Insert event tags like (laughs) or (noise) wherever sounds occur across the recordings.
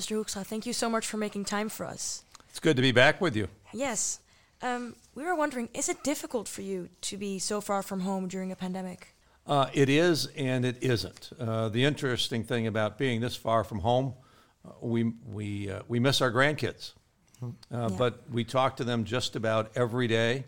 Mr. Hoekstra, thank you so much for making time for us. It's good to be back with you. Yes. Um, we were wondering, is it difficult for you to be so far from home during a pandemic? Uh, it is and it isn't. Uh, the interesting thing about being this far from home, uh, we, we, uh, we miss our grandkids. Uh, Yeah. But we talk to them just about every day.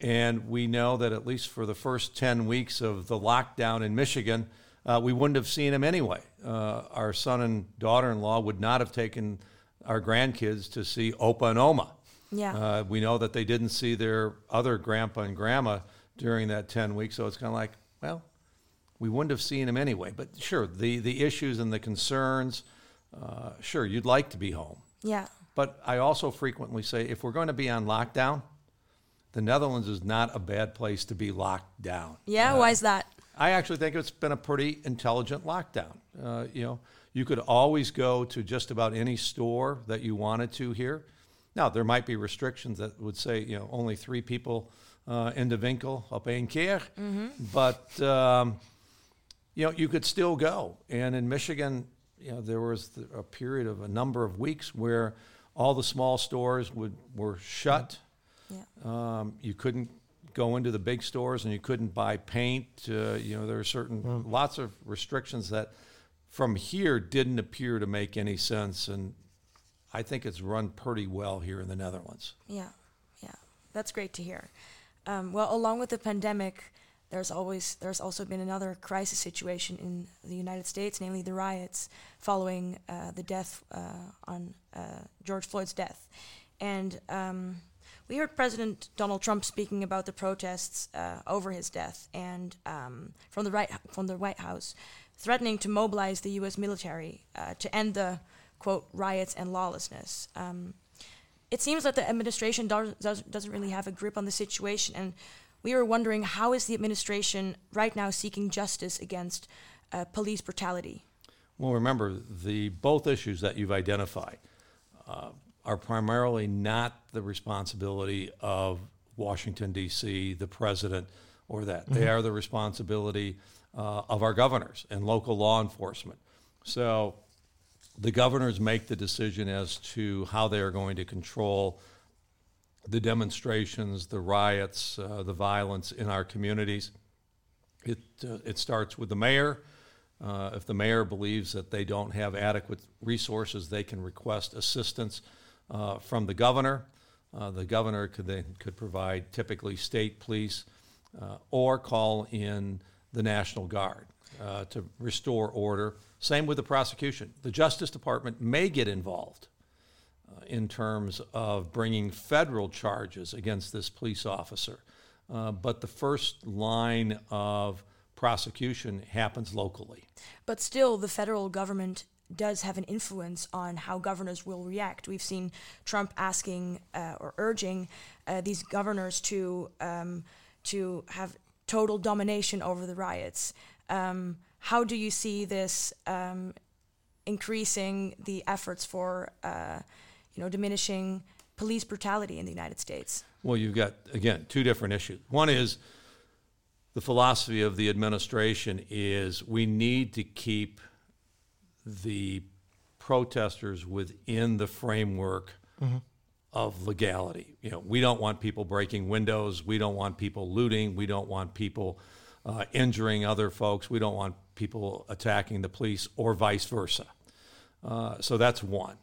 And we know that at least for the first 10 weeks of the lockdown in Michigan, uh, we wouldn't have seen him anyway. Uh, our son and daughter in law would not have taken our grandkids to see Opa and Oma. Yeah. Uh, we know that they didn't see their other grandpa and grandma during that 10 weeks. So it's kind of like, well, we wouldn't have seen him anyway. But sure, the, the issues and the concerns, uh, sure, you'd like to be home. yeah. But I also frequently say if we're going to be on lockdown, the Netherlands is not a bad place to be locked down. Yeah, why is that? I actually think it's been a pretty intelligent lockdown. Uh, you know, you could always go to just about any store that you wanted to here. Now, there might be restrictions that would say, you know, only three people uh, in the winkel op één keer. But, um, you know, you could still go. And in Michigan, you know, there was the, a period of a number of weeks where all the small stores would, were shut. Yeah. Um, you couldn't go into the big stores and you couldn't buy paint. Uh, you know, there are certain lots of restrictions that from here didn't appear to make any sense. And I think it's run pretty well here in the Netherlands. Yeah, yeah, that's great to hear. Um, well, along with the pandemic, there's always there's also been another crisis situation in the United States, namely the riots following uh, the death uh, on uh, George Floyd's death, and um, we heard President Donald Trump speaking about the protests uh, over his death, and um, from the right from the White House, threatening to mobilize the U.S. military uh, to end the quote riots and lawlessness. Um, it seems that the administration does, does, doesn't really have a grip on the situation, and we were wondering how is the administration right now seeking justice against uh, police brutality? Well, remember, the both issues that you've identified uh, are primarily not the responsibility of Washington, D.C., the president, or that. They are the responsibility uh, of our governors and local law enforcement. So the governors make the decision as to how they are going to control the demonstrations, the riots, uh, the violence in our communities. It, uh, it starts with the mayor. Uh, if the mayor believes that they don't have adequate resources, they can request assistance uh, from the governor. Uh, the governor could then could provide typically state police uh, or call in the National Guard uh, to restore order. Same with the prosecution. The Justice Department may get involved uh, in terms of bringing federal charges against this police officer. Uh, but the first line of prosecution happens locally. But still, the federal government does have an influence on how governors will react. We've seen Trump asking uh, or urging uh, these governors to um, to have total domination over the riots. Um, how do you see this um, increasing the efforts for uh, you know diminishing police brutality in the United States? Well, you've got, again, two different issues. One is the philosophy of the administration is we need to keep the protesters within the framework of legality. You know, we don't want people breaking windows. We don't want people looting. We don't want people uh, injuring other folks. We don't want people attacking the police or vice versa. Uh, so that's one.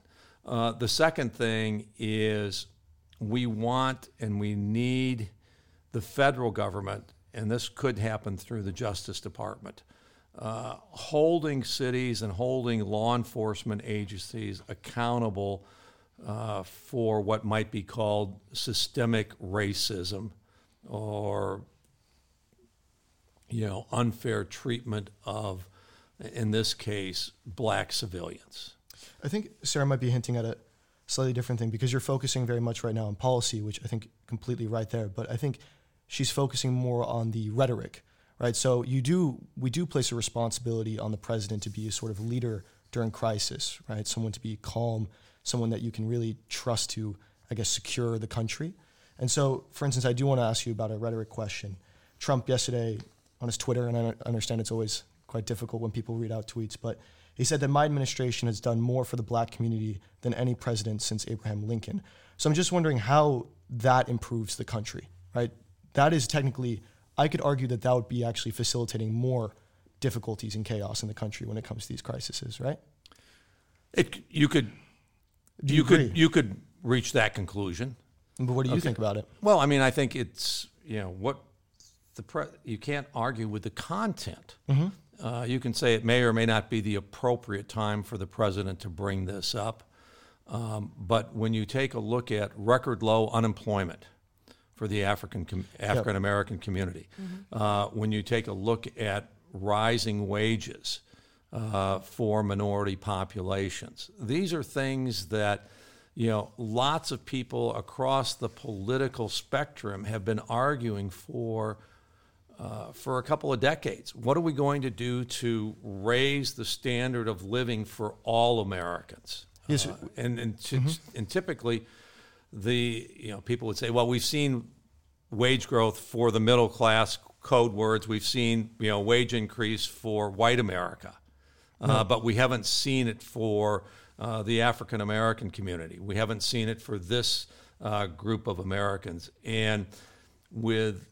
Uh, the second thing is we want and we need the federal government, and this could happen through the Justice Department, uh, holding cities and holding law enforcement agencies accountable uh, for what might be called systemic racism or you know unfair treatment of in this case black civilians I think Sarah might be hinting at a slightly different thing because you're focusing very much right now on policy, which I think completely right there. But I think she's focusing more on the rhetoric, right? So you do we do place a responsibility on the president to be a sort of leader during crisis, right? Someone to be calm, someone that you can really trust to, I guess, secure the country. And so, for instance, I do want to ask you about a rhetoric question. Trump yesterday on his Twitter, and I understand it's always quite difficult when people read out tweets, but He said that my administration has done more for the black community than any president since Abraham Lincoln. So I'm just wondering how that improves the country, right? That is technically, I could argue that that would be actually facilitating more difficulties and chaos in the country when it comes to these crises, right? It, you could, Do you, you could, you could reach that conclusion. But what do you think about it? Well, I mean, I think it's you know what the pre- you can't argue with the content. Uh, you can say it may or may not be the appropriate time for the president to bring this up, um, but when you take a look at record low unemployment for the African com- African American community, uh, when you take a look at rising wages uh, for minority populations, these are things that you know, lots of people across the political spectrum have been arguing for uh, for a couple of decades. What are we going to do to raise the standard of living for all Americans? Yes, Uh, and and, t- and typically, the you know people would say, well, we've seen wage growth for the middle class. Code words. We've seen you know wage increase for white America, uh, but we haven't seen it for uh, the African American community. We haven't seen it for this uh, group of Americans. And with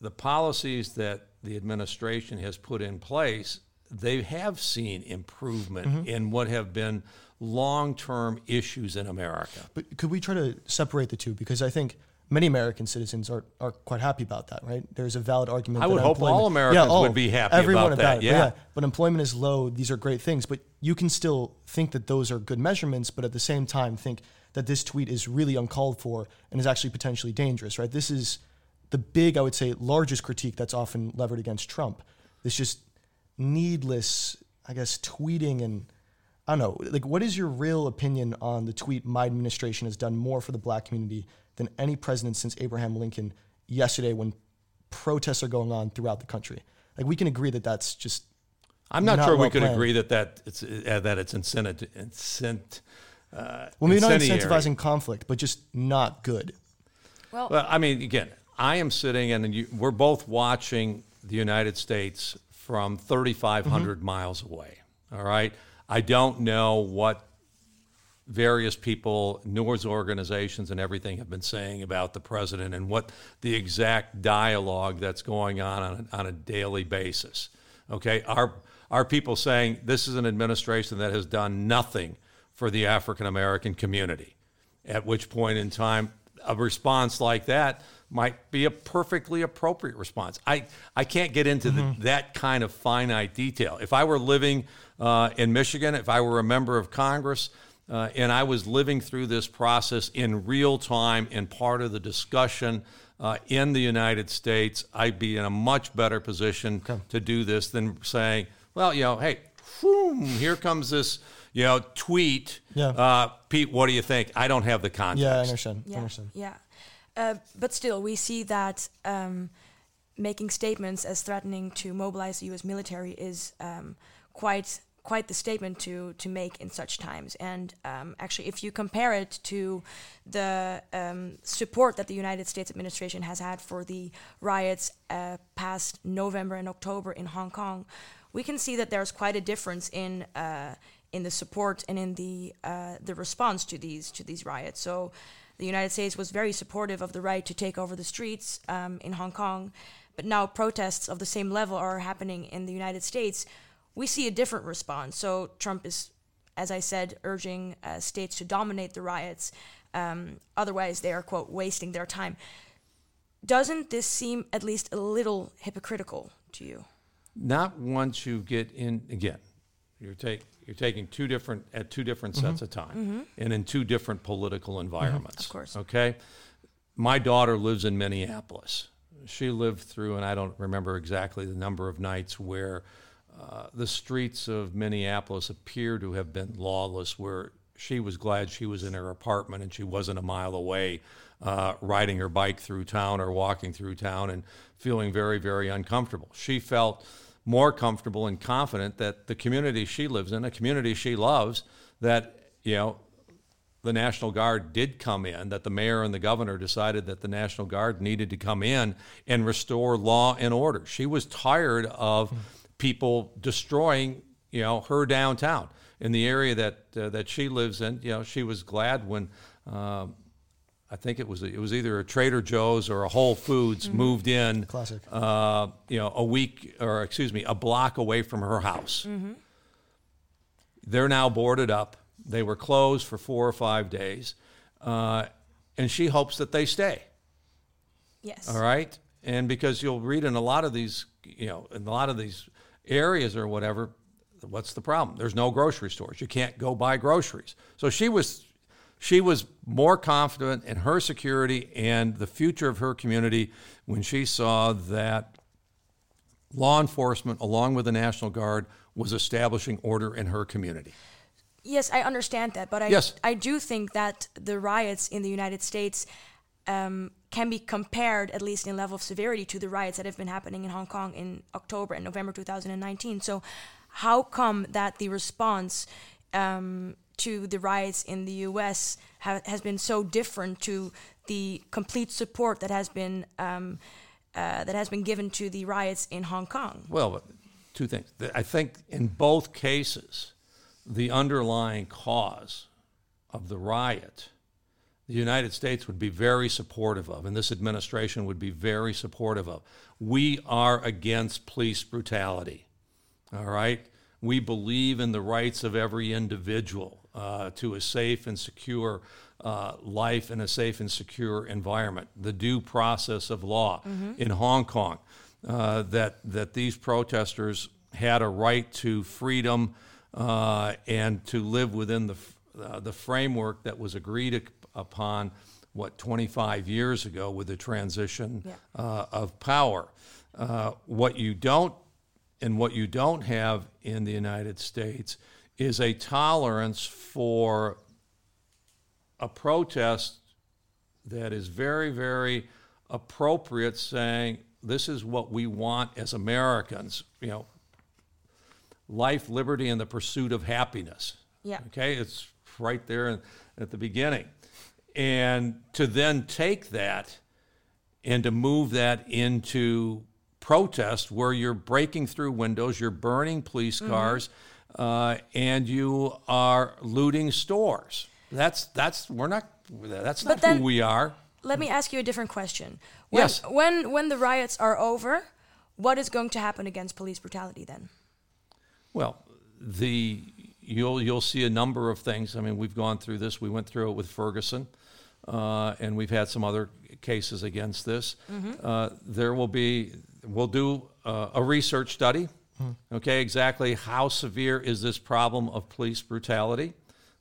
the policies that the administration has put in place, they have seen improvement in what have been long term issues in America. But could we try to separate the two? Because I think many American citizens are, are quite happy about that, right? There's a valid argument. I that would hope all Americans oh, would be happy everyone about that, it, but yeah. But employment is low. These are great things. But you can still think that those are good measurements, but at the same time think that this tweet is really uncalled for and is actually potentially dangerous, right? This is the big, I would say, largest critique that's often levered against Trump. This just needless, I guess, tweeting and I don't know. Like, what is your real opinion on the tweet? My administration has done more for the black community than any president since Abraham Lincoln. Yesterday, when protests are going on throughout the country, like we can agree that that's just I'm not, Not sure we could planned. agree that that it's uh, that it's incentive, incent, uh, well, maybe not incendiary. incentivizing conflict, but just not good. Well, Well, I mean, again, I am sitting and you, we're both watching the United States from 3,500 miles away. All right. I don't know what various people, news organizations, and everything have been saying about the president and what the exact dialogue that's going on on a, on a daily basis. Okay. Are, are people saying this is an administration that has done nothing for the African American community? At which point in time, a response like that might be a perfectly appropriate response. I, I can't get into the, mm-hmm. that kind of finite detail. If I were living uh, in Michigan, if I were a member of Congress, uh, and I was living through this process in real time and part of the discussion uh, in the United States, I'd be in a much better position to do this than saying, well, you know, hey, whoom, here comes this, you know, tweet. Yeah. Uh, Pete, what do you think? I don't have the context. Yeah, I understand. I yeah, understand. yeah. Uh, but still, we see that um, making statements as threatening to mobilize the U.S. military is um, quite quite the statement to to make in such times. And um, actually, if you compare it to the um, support that the United States administration has had for the riots uh, past November and October in Hong Kong, we can see that there's quite a difference in uh, in the support and in the uh, the response to these to these riots. So. The United States was very supportive of the right to take over the streets um, in Hong Kong, but now protests of the same level are happening in the United States. We see a different response. So Trump is, as I said, urging uh, states to dominate the riots. Um, otherwise, they are quote wasting their time. Doesn't this seem at least a little hypocritical to you? Not once you get in again. You're take you're taking two different at two different sets of time and in two different political environments. Of course. Okay. My daughter lives in Minneapolis. She lived through, and I don't remember exactly the number of nights where uh, the streets of Minneapolis appear to have been lawless, where she was glad she was in her apartment and she wasn't a mile away uh, riding her bike through town or walking through town and feeling very, very uncomfortable. She felt more comfortable and confident that the community she lives in, a community she loves, that, you know, the National Guard did come in, that the mayor and the governor decided that the National Guard needed to come in and restore law and order. She was tired of people destroying you know, her downtown in the area that uh, that she lives in. You know, she was glad when. Um, I think it was it was either a Trader Joe's or a Whole Foods moved in, Classic. uh, you know, a week or excuse me, a block away from her house. They're now boarded up. They were closed for four or five days, uh, and she hopes that they stay. Yes. All right, and because you'll read in a lot of these, you know, in a lot of these areas or whatever, what's the problem? There's no grocery stores. You can't go buy groceries. So she was, she was more confident in her security and the future of her community when she saw that law enforcement, along with the National Guard, was establishing order in her community. Yes, I understand that, but I Yes. I do think that the riots in the United States um, can be compared, at least in level of severity, to the riots that have been happening in Hong Kong in October and November 2019. So, how come that the response um, to the riots in the U.S. Ha- has been so different to the complete support that has been um, uh, that has been given to the riots in Hong Kong? Well, two things. I think in both cases, the underlying cause of the riot, the United States would be very supportive of, and this administration would be very supportive of. We are against police brutality. All right? We believe in the rights of every individual uh, to a safe and secure uh, life in a safe and secure environment. The due process of law in Hong Kong, uh, that, that these protesters had a right to freedom uh, and to live within the, uh, the framework that was agreed upon, what, 25 years ago with the transition Yeah. uh, of power. Uh, what you don't and what you don't have in the United States is a tolerance for a protest that is very, very appropriate, saying this is what we want as Americans. You know, life, liberty, and the pursuit of happiness. Yeah. Okay, it's right there at the beginning, and to then take that and to move that into protest where you're breaking through windows, you're burning police Mm-hmm. cars, uh, and you are looting stores. That's that's we're not that's not then- who we are. Let me ask you a different question. When, Yes. When when the riots are over, what is going to happen against police brutality then? Well, the you'll you'll see a number of things. I mean, we've gone through this. We went through it with Ferguson, uh, and we've had some other cases against this. Uh, there will be. We'll do uh, a research study. Okay, exactly how severe is this problem of police brutality?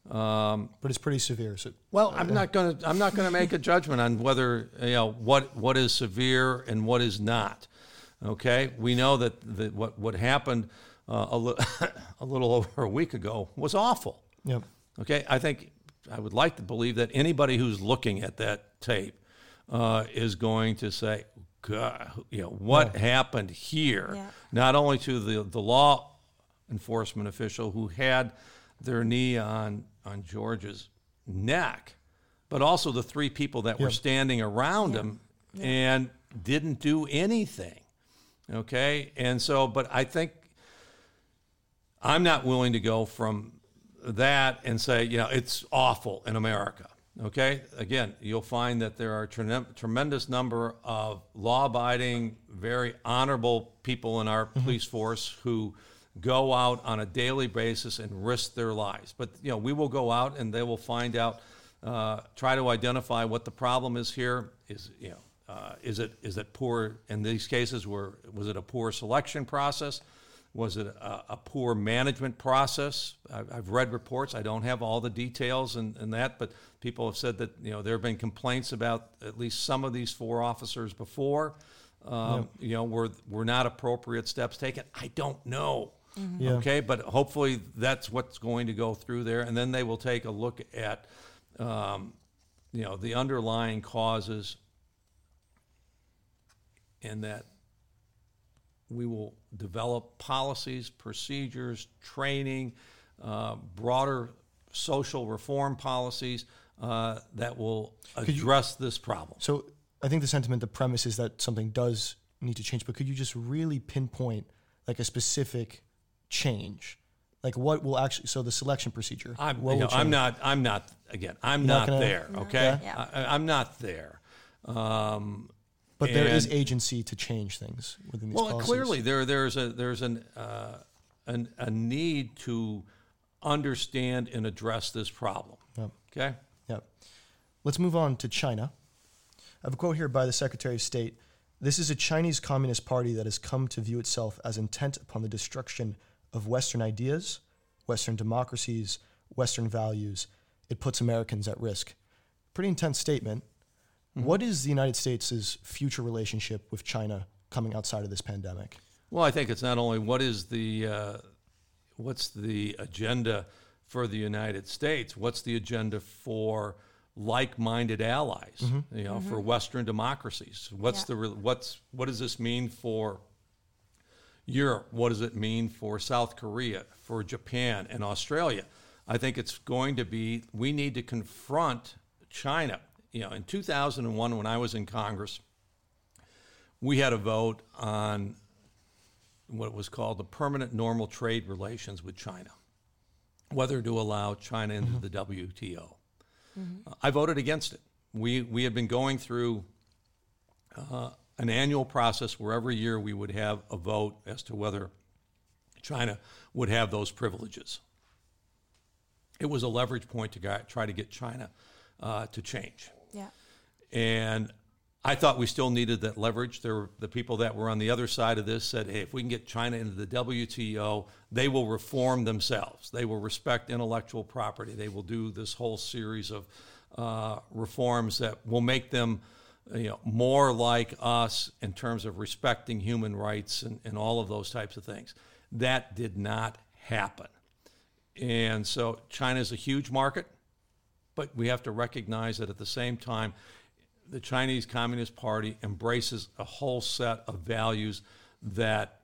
but it's pretty severe. So Well, I'm not going to I'm not going to make a (laughs) judgment on whether you know what what is severe and what is not. Okay, we know that, that what what happened uh, a, li- (laughs) a little over a week ago was awful. Yep. Okay, I think I would like to believe that anybody who's looking at that tape uh, is going to say, "God, you know what happened here?" Yeah. Not only to the the law enforcement official who had their knee on on George's neck, but also the three people that were standing around him and didn't do anything. Okay, and so, but I think I'm not willing to go from that and say, you know, it's awful in America. Okay, again, you'll find that there are a trem- tremendous number of law-abiding, very honorable people in our police force who go out on a daily basis and risk their lives. But you know, we will go out and they will find out, uh, try to identify what the problem is here. Is you know, uh, is it is it poor in these cases? Were was it a poor selection process? Was it a, a poor management process? I've, I've read reports. I don't have all the details and, and that, but people have said that you know there have been complaints about at least some of these four officers before. Um, You know, were were not appropriate steps taken. I don't know. Yeah. Okay, but hopefully that's what's going to go through there, and then they will take a look at, um, you know, the underlying causes, and that we will develop policies, procedures, training, uh, broader social reform policies uh, that will you- address this problem. So I think the sentiment, the premise is that something does need to change. But could you just really pinpoint like a specific change Like what will actually? So the selection procedure. I'm, what you know, I'm not. I'm not. Again, I'm You're not not, gonna- there. Okay, Yeah. I, I'm not there. Um, But there is agency to change things within these well, policies. clearly there there's a there's an, uh, an a need to understand and address this problem. Yep. Okay. Yep. Let's move on to China. I have a quote here by the Secretary of State. This is a Chinese Communist Party that has come to view itself as intent upon the destruction of Western ideas, Western democracies, Western values. It puts Americans at risk. Pretty intense statement. Mm-hmm. What is the United States' future relationship with China coming outside of this pandemic? Well, I think it's not only what is the uh, what's the agenda for the United States. What's the agenda for like-minded allies? Mm-hmm. You know, for mm-hmm. Western democracies. What's Yeah. the re- what's what does this mean for Europe? What does it mean for South Korea, for Japan, and Australia? I think it's going to be we need to confront China. You know, in 2001, when I was in Congress, we had a vote on what was called the permanent normal trade relations with China, whether to allow China into the WTO. Uh, I voted against it. We, we had been going through uh, an annual process where every year we would have a vote as to whether China would have those privileges. It was a leverage point to try to get China uh, to change. Yeah. And I thought we still needed that leverage. There were the people that were on the other side of this said, hey, if we can get China into the WTO, they will reform themselves. They will respect intellectual property. They will do this whole series of uh, reforms that will make them you know, more like us in terms of respecting human rights and, and all of those types of things. That did not happen. And so China is a huge market but we have to recognize that at the same time, the Chinese Communist Party embraces a whole set of values that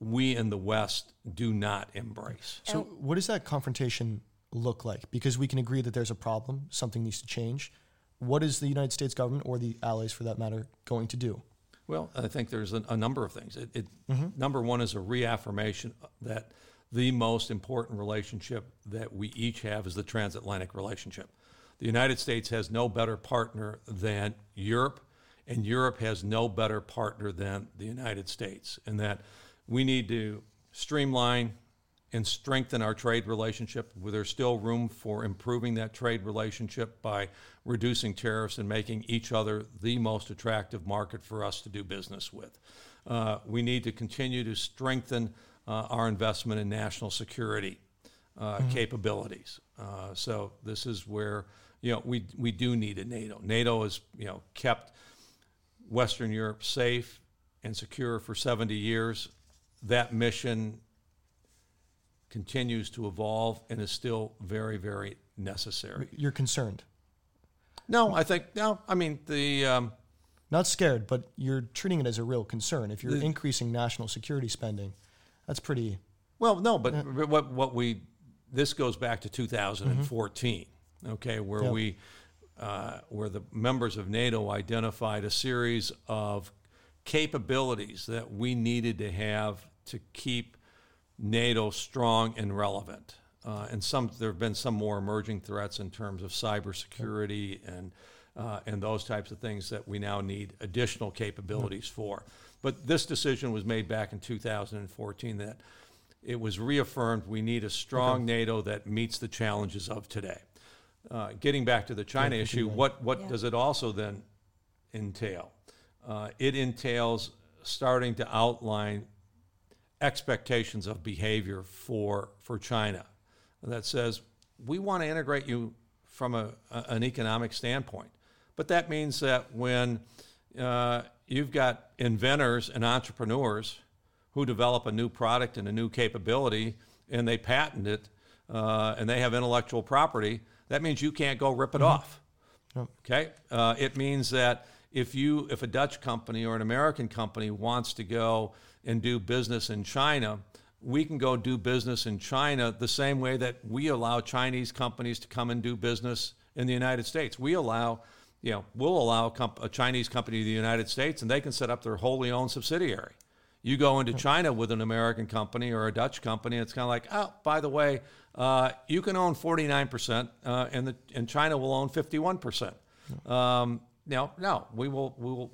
we in the West do not embrace. So, what does that confrontation look like? Because we can agree that there's a problem, something needs to change. What is the United States government, or the allies for that matter, going to do? Well, I think there's a, a number of things. It, it, mm-hmm. Number one is a reaffirmation that the most important relationship that we each have is the transatlantic relationship. The United States has no better partner than Europe, and Europe has no better partner than the United States. And that we need to streamline and strengthen our trade relationship. There's still room for improving that trade relationship by reducing tariffs and making each other the most attractive market for us to do business with. Uh, we need to continue to strengthen uh, our investment in national security uh, capabilities. Uh, so this is where you know we we do need a NATO. NATO has you know kept Western Europe safe and secure for 70 years. That mission continues to evolve and is still very, very necessary. You're concerned, No, I think no. I mean the um, not scared, but you're treating it as a real concern. If you're The- increasing national security spending, that's pretty. well, no, but but what what we this goes back to 2014. Okay, where Yeah. we uh, where the members of NATO identified a series of capabilities that we needed to have to keep NATO strong and relevant. Uh, and some there have been some more emerging threats in terms of cybersecurity and uh, and those types of things that we now need additional capabilities for. But this decision was made back in 2014 that it was reaffirmed we need a strong NATO that meets the challenges of today. Uh, getting back to the China issue, what what Yeah. does it also then entail? Uh, it entails starting to outline expectations of behavior for for China that says we want to integrate you from a, a- an economic standpoint, but that means that when uh, you've got inventors and entrepreneurs who develop a new product and a new capability and they patent it uh, and they have intellectual property, that means you can't go rip it off. Okay, uh, it means that if you if a Dutch company or an American company wants to go and do business in China, we can go do business in China the same way that we allow Chinese companies to come and do business in the United States. We allow, you know, we'll allow a, comp- a Chinese company to the United States and they can set up their wholly owned subsidiary. You go into China with an American company or a Dutch company, it's kind of like, oh, by the way, uh, you can own 49%, uh, and, the, and China will own 51%. Um, no, no, we will, we will,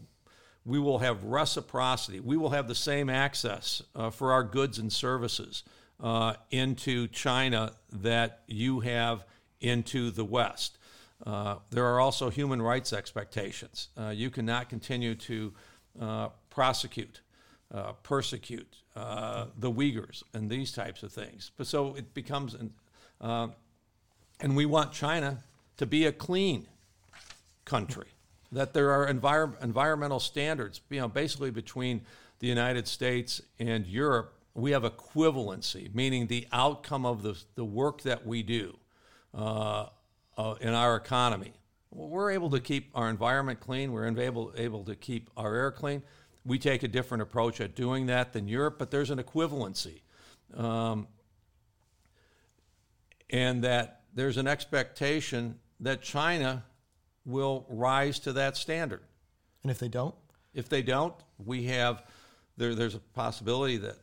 we will have reciprocity. We will have the same access uh, for our goods and services uh, into China that you have into the West. Uh, there are also human rights expectations. Uh, you cannot continue to prosecute, persecute uh, the Uyghurs and these types of things. But so it becomes, an, uh, and we want China to be a clean country. That there are envir- environmental standards, you know, basically between the United States and Europe, we have equivalency, meaning the outcome of the, the work that we do uh, uh, in our economy. We're able to keep our environment clean. We're able, able to keep our air clean. We take a different approach at doing that than Europe, but there's an equivalency. Um, and that there's an expectation that China will rise to that standard. And if they don't, If they don't, we have there, there's a possibility that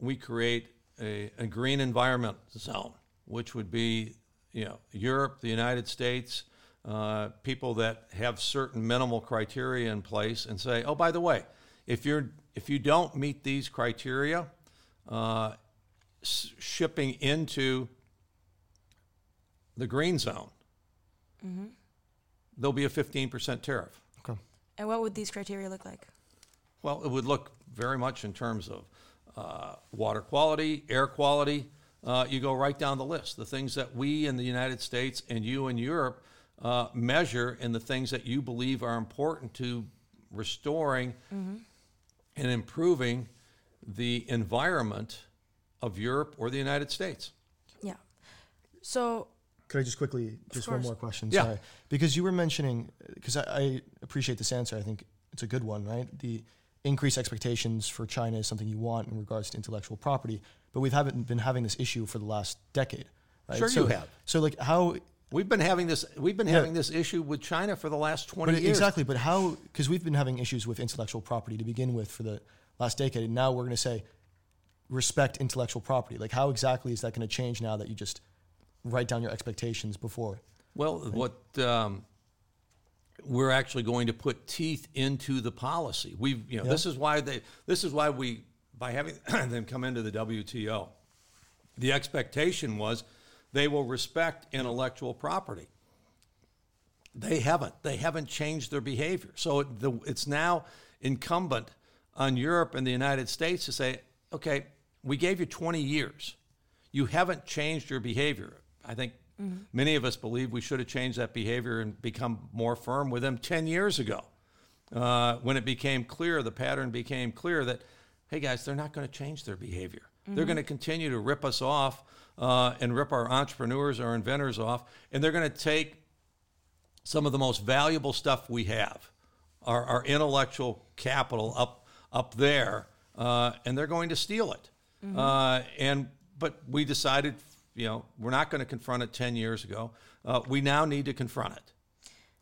we create a, a green environment zone, which would be you know Europe, the United States, uh, people that have certain minimal criteria in place, and say, oh, by the way, if you're if you don't meet these criteria, uh, shipping into the green zone, there'll be a 15% tariff. okay. And what would these criteria look like? Well, it would look very much in terms of uh, water quality, air quality. Uh, you go right down the list. The things that we in the United States and you in Europe uh, measure, and the things that you believe are important to restoring and improving the environment of Europe or the United States. Yeah. So Could I just quickly, just one more question? Yeah. Sorry. Because you were mentioning, because I, I appreciate this answer. I think it's a good one, right? The increased expectations for China is something you want in regards to intellectual property, but we haven't been having this issue for the last decade, right? Sure so, you have. So, like, how We've been having this. We've been Yeah. having this issue with China for the last twenty But years. exactly, but how? Because we've been having issues with intellectual property to begin with for the last decade, and now we're going to say respect intellectual property. Like, how exactly is that going to change now that you just write down your expectations before? Well, what um, we're actually going to put teeth into the policy. We've, you know, Yeah. this is why they, this is why we, by having (clears throat) them come into the WTO, the expectation was they will respect intellectual property. They haven't. They haven't changed their behavior. So it, the, it's now incumbent on Europe and the United States to say, okay, we gave you 20 years. You haven't changed your behavior. I think many of us believe we should have changed that behavior and become more firm with them 10 years ago uh, when it became clear, the pattern became clear that, hey guys, they're not going to change their behavior. They're going to continue to rip us off uh, and rip our entrepreneurs, our inventors off, and they're going to take some of the most valuable stuff we have, our, our intellectual capital up up there, uh, and they're going to steal it. Uh, and but we decided, you know, we're not going to confront it ten years ago. Uh, we now need to confront it.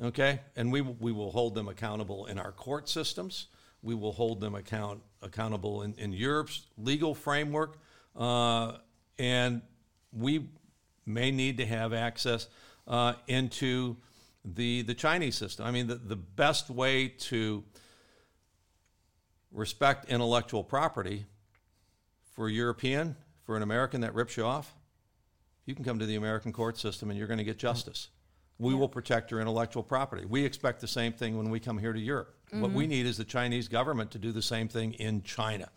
Okay, and we we will hold them accountable in our court systems. We will hold them account accountable in, in Europe's legal framework, uh, and we may need to have access uh, into the the Chinese system. I mean, the, the best way to respect intellectual property for a European, for an American that rips you off, you can come to the American court system and you're going to get justice. We will protect your intellectual property. We expect the same thing when we come here to Europe. What we need is the Chinese government to do the same thing in China.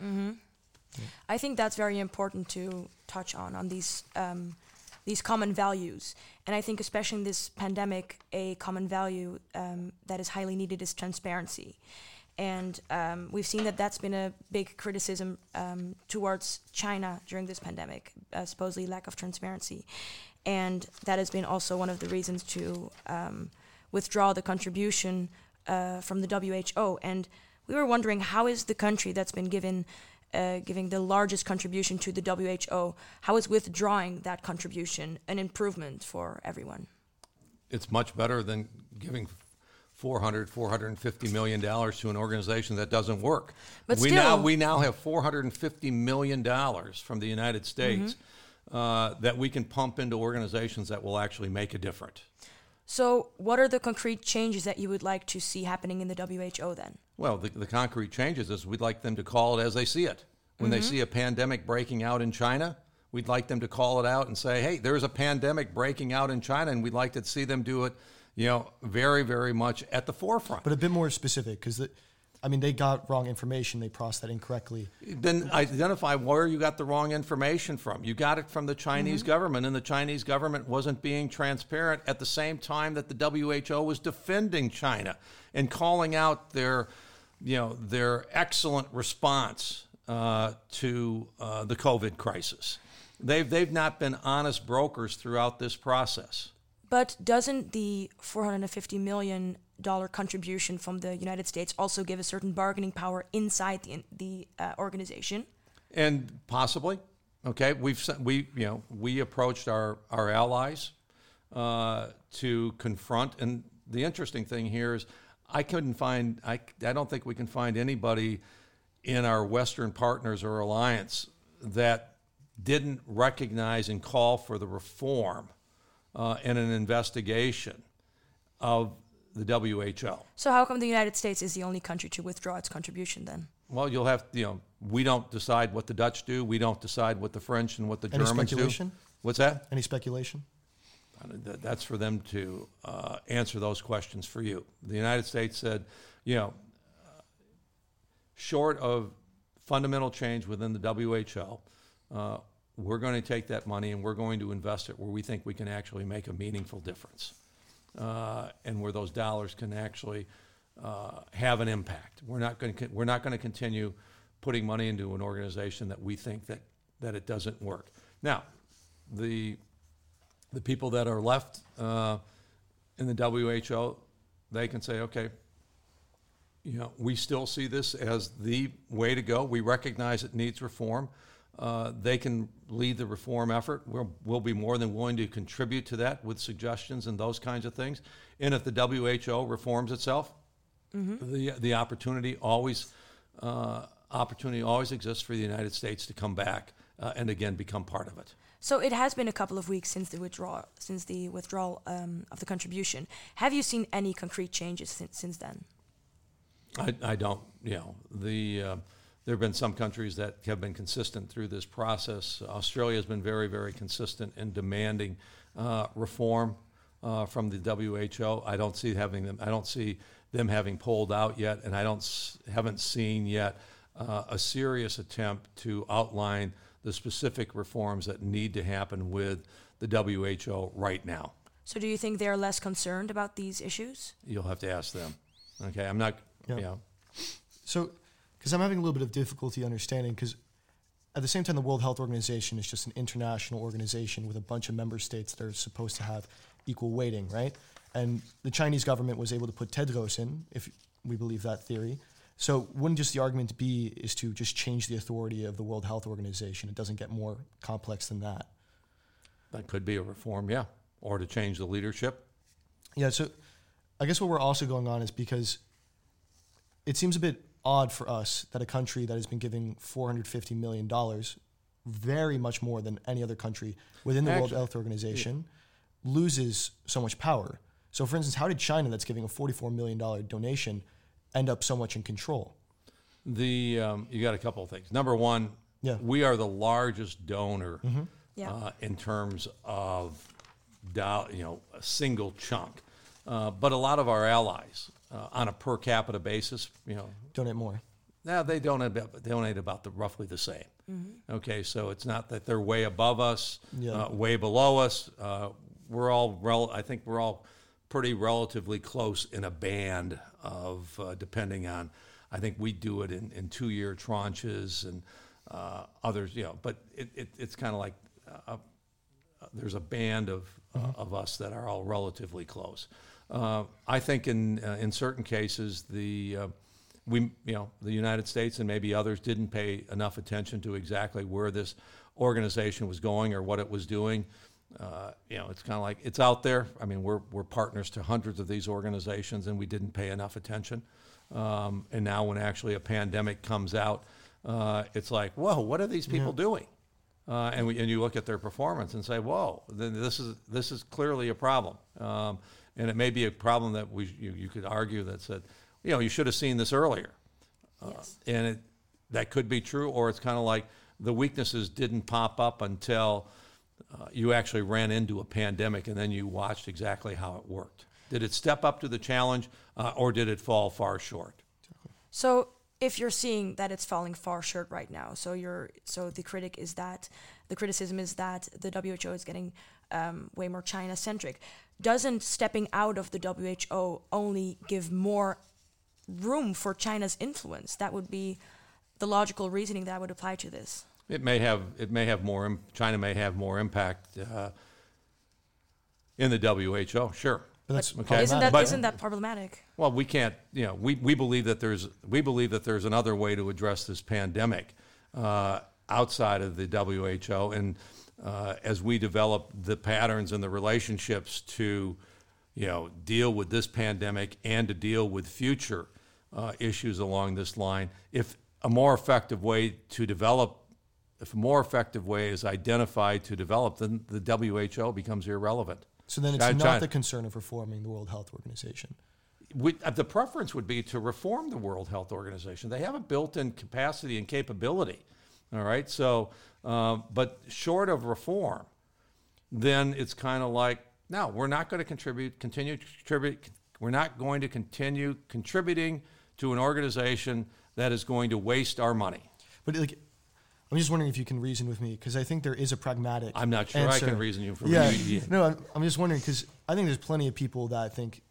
I think that's very important to touch on on these um, these common values, and I think especially in this pandemic, a common value um, that is highly needed is transparency, and um, we've seen that that's been a big criticism um, towards China during this pandemic, uh, supposedly lack of transparency, and that has been also one of the reasons to um, withdraw the contribution uh, from the WHO. And we were wondering how is the country that's been given uh, giving the largest contribution to the WHO, how is withdrawing that contribution an improvement for everyone? It's much better than giving 400 450 million dollars to an organization that doesn't work But we still- now we now have 450 million dollars from the united states uh, that we can pump into organizations that will actually make a difference So, what are the concrete changes that you would like to see happening in the WHO then? Well, the, the concrete changes is we'd like them to call it as they see it. When they mm-hmm. see a pandemic breaking out in China, we'd like them to call it out and say, hey, there's a pandemic breaking out in China, and we'd like to see them do it, you know, very, very much at the forefront. But a bit more specific, because I mean, they got wrong information. They processed that incorrectly. then identify where you got the wrong information from. You got it from the Chinese mm-hmm. government, and the Chinese government wasn't being transparent at the same time that the WHO was defending China and calling out their, you know, their excellent response uh, to uh, the COVID crisis. They've they've not been honest brokers throughout this process. But doesn't the 450 million dollar contribution from the United States also give a certain bargaining power inside the the uh, organization? and possibly okay we've we you know we approached our our allies uh, to confront and the interesting thing here is i couldn't find i i don't think we can find anybody in our western partners or alliance that didn't recognize and call for the reform uh, and an investigation of the WHO. So how come the United States is the only country to withdraw its contribution then? Well, you'll have, you know, we don't decide what the Dutch do. We don't decide what the French and what the Any Germans speculation? do. What's that? Any speculation? Th- That's for them to uh, answer those questions for you. The United States said, you know, short of fundamental change within the WHO, uh, we're going to take that money and we're going to invest it where we think we can actually make a meaningful difference uh, and where those dollars can actually uh, have an impact. We're not going to we're not going to continue putting money into an organization that we think that that it doesn't work. Now, the the people that are left uh, in the WHO, they can say, okay, you know, we still see this as the way to go. We recognize it needs reform. Uh, they can lead the reform effort. We'll, we'll be more than willing to contribute to that with suggestions and those kinds of things. And if the WHO reforms itself, the the opportunity always uh, opportunity always exists for the United States to come back uh, and again become part of it. So it has been a couple of weeks since the withdrawal since the withdrawal um, of the contribution. Have you seen any concrete changes since, since then? I, I don't, you know, the, uh, there have been some countries that have been consistent through this process. Australia has been very, very consistent in demanding uh, reform uh, from the WHO. I don't see having them, I don't see them having pulled out yet, and I don't, s- haven't seen yet uh, a serious attempt to outline the specific reforms that need to happen with the WHO right now. So do you think they're less concerned about these issues? You'll have to ask them. Okay, I'm not, Yeah. you know, So, because I'm having a little bit of difficulty understanding, because at the same time, the World Health Organization is just an international organization with a bunch of member states that are supposed to have equal weighting, right? And the Chinese government was able to put Tedros in, if we believe that theory. So, wouldn't just the argument be is to just change the authority of the World Health Organization? It doesn't get more complex than that. that could be a reform, yeah, or to change the leadership. Yeah, so I guess what we're also going on is because it seems a bit odd for us that a country that has been giving $450 million, very much more than any other country within the World Health Organization, loses so much power. So, for instance, how did China, that's giving a $44 million donation, end up so much in control? The um, you got a couple of things. Number one, Yeah. Mm-hmm. we are the largest donor Yeah. uh, in terms of do, you know a single chunk, uh, but a lot of our allies uh, on a per capita basis, you know, Donate more. now they donate about, donate about the roughly the same. Okay, so it's not that they're way above us, Yeah. uh, way below us. Uh, we're all rel- I think we're all pretty relatively close in a band of uh, depending on. I think we do it in, in two year tranches and uh, others, you know. But it, it, it's kind of like uh, there's a band of, uh, of us that are all relatively close. Uh, I think in uh, in certain cases the uh, we you know the United States and maybe others didn't pay enough attention to exactly where this organization was going or what it was doing. Uh, you know, it's kind of like it's out there. I mean, we're we're partners to hundreds of these organizations, and we didn't pay enough attention. Um, and now, when actually a pandemic comes out, uh, it's like, whoa, what are these people doing? Uh, and, we, and you look at their performance and say, whoa, then this is this is clearly a problem. Um, and it may be a problem that we you, you could argue that said, you know, you should have seen this earlier. Yes. And it, that could be true, or it's kind of like the weaknesses didn't pop up until uh, you actually ran into a pandemic and then you watched exactly how it worked. Did it step up to the challenge, uh, or did it fall far short? So if you're seeing that it's falling far short right now, so you're so the critic is that the criticism is that the WHO is getting um, way more China centric. Doesn't stepping out of the WHO only give more room for China's influence? That would be the logical reasoning that I would apply to this. It may have it may have more. China may have more impact uh, in the WHO. Sure. But that's Okay. Isn't that But- not that problematic? Well, we can't. You know, we, we believe that there's we believe that there's another way to address this pandemic uh, outside of the WHO, and uh, as we develop the patterns and the relationships to, you know, deal with this pandemic and to deal with future uh, issues along this line, if a more effective way to develop, if a more effective way is identified to develop, then the WHO becomes irrelevant. So then it's China- not China- the concern of reforming the World Health Organization. we, uh, the preference would be to reform the World Health Organization. They have a built-in capacity and capability. All right, so uh, but short of reform, then it's kind of like no, we're not going to contribute, continue to contribute. We're not going to continue contributing to an organization that is going to waste our money. But like, I'm just wondering if you can reason with me because I think there is a pragmatic. I'm not sure I can reason you for Yeah, you- no, I'm, I'm just wondering because I think there's plenty of people that think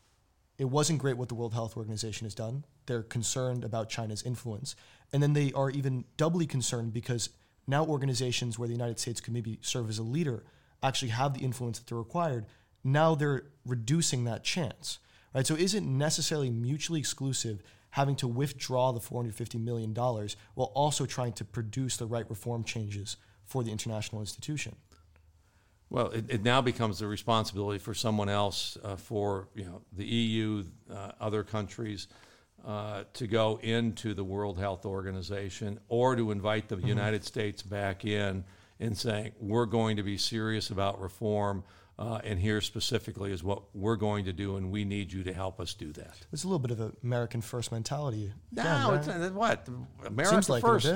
it wasn't great what the World Health Organization has done. They're concerned about China's influence, and then they are even doubly concerned because now organizations where the United States could maybe serve as a leader actually have the influence that they're required. Now they're reducing that chance, right? So is it necessarily mutually exclusive having to withdraw the 450 million dollars while also trying to produce the right reform changes for the international institution? Well, it, it now becomes the responsibility for someone else, uh, for you know the EU, uh, other countries, uh, to go into the World Health Organization or to invite the United States back in and saying we're going to be serious about reform, uh, and here specifically is what we're going to do, and we need you to help us do that. It's a little bit of an American first mentality. No, again, it's right? uh, what America Seems like first.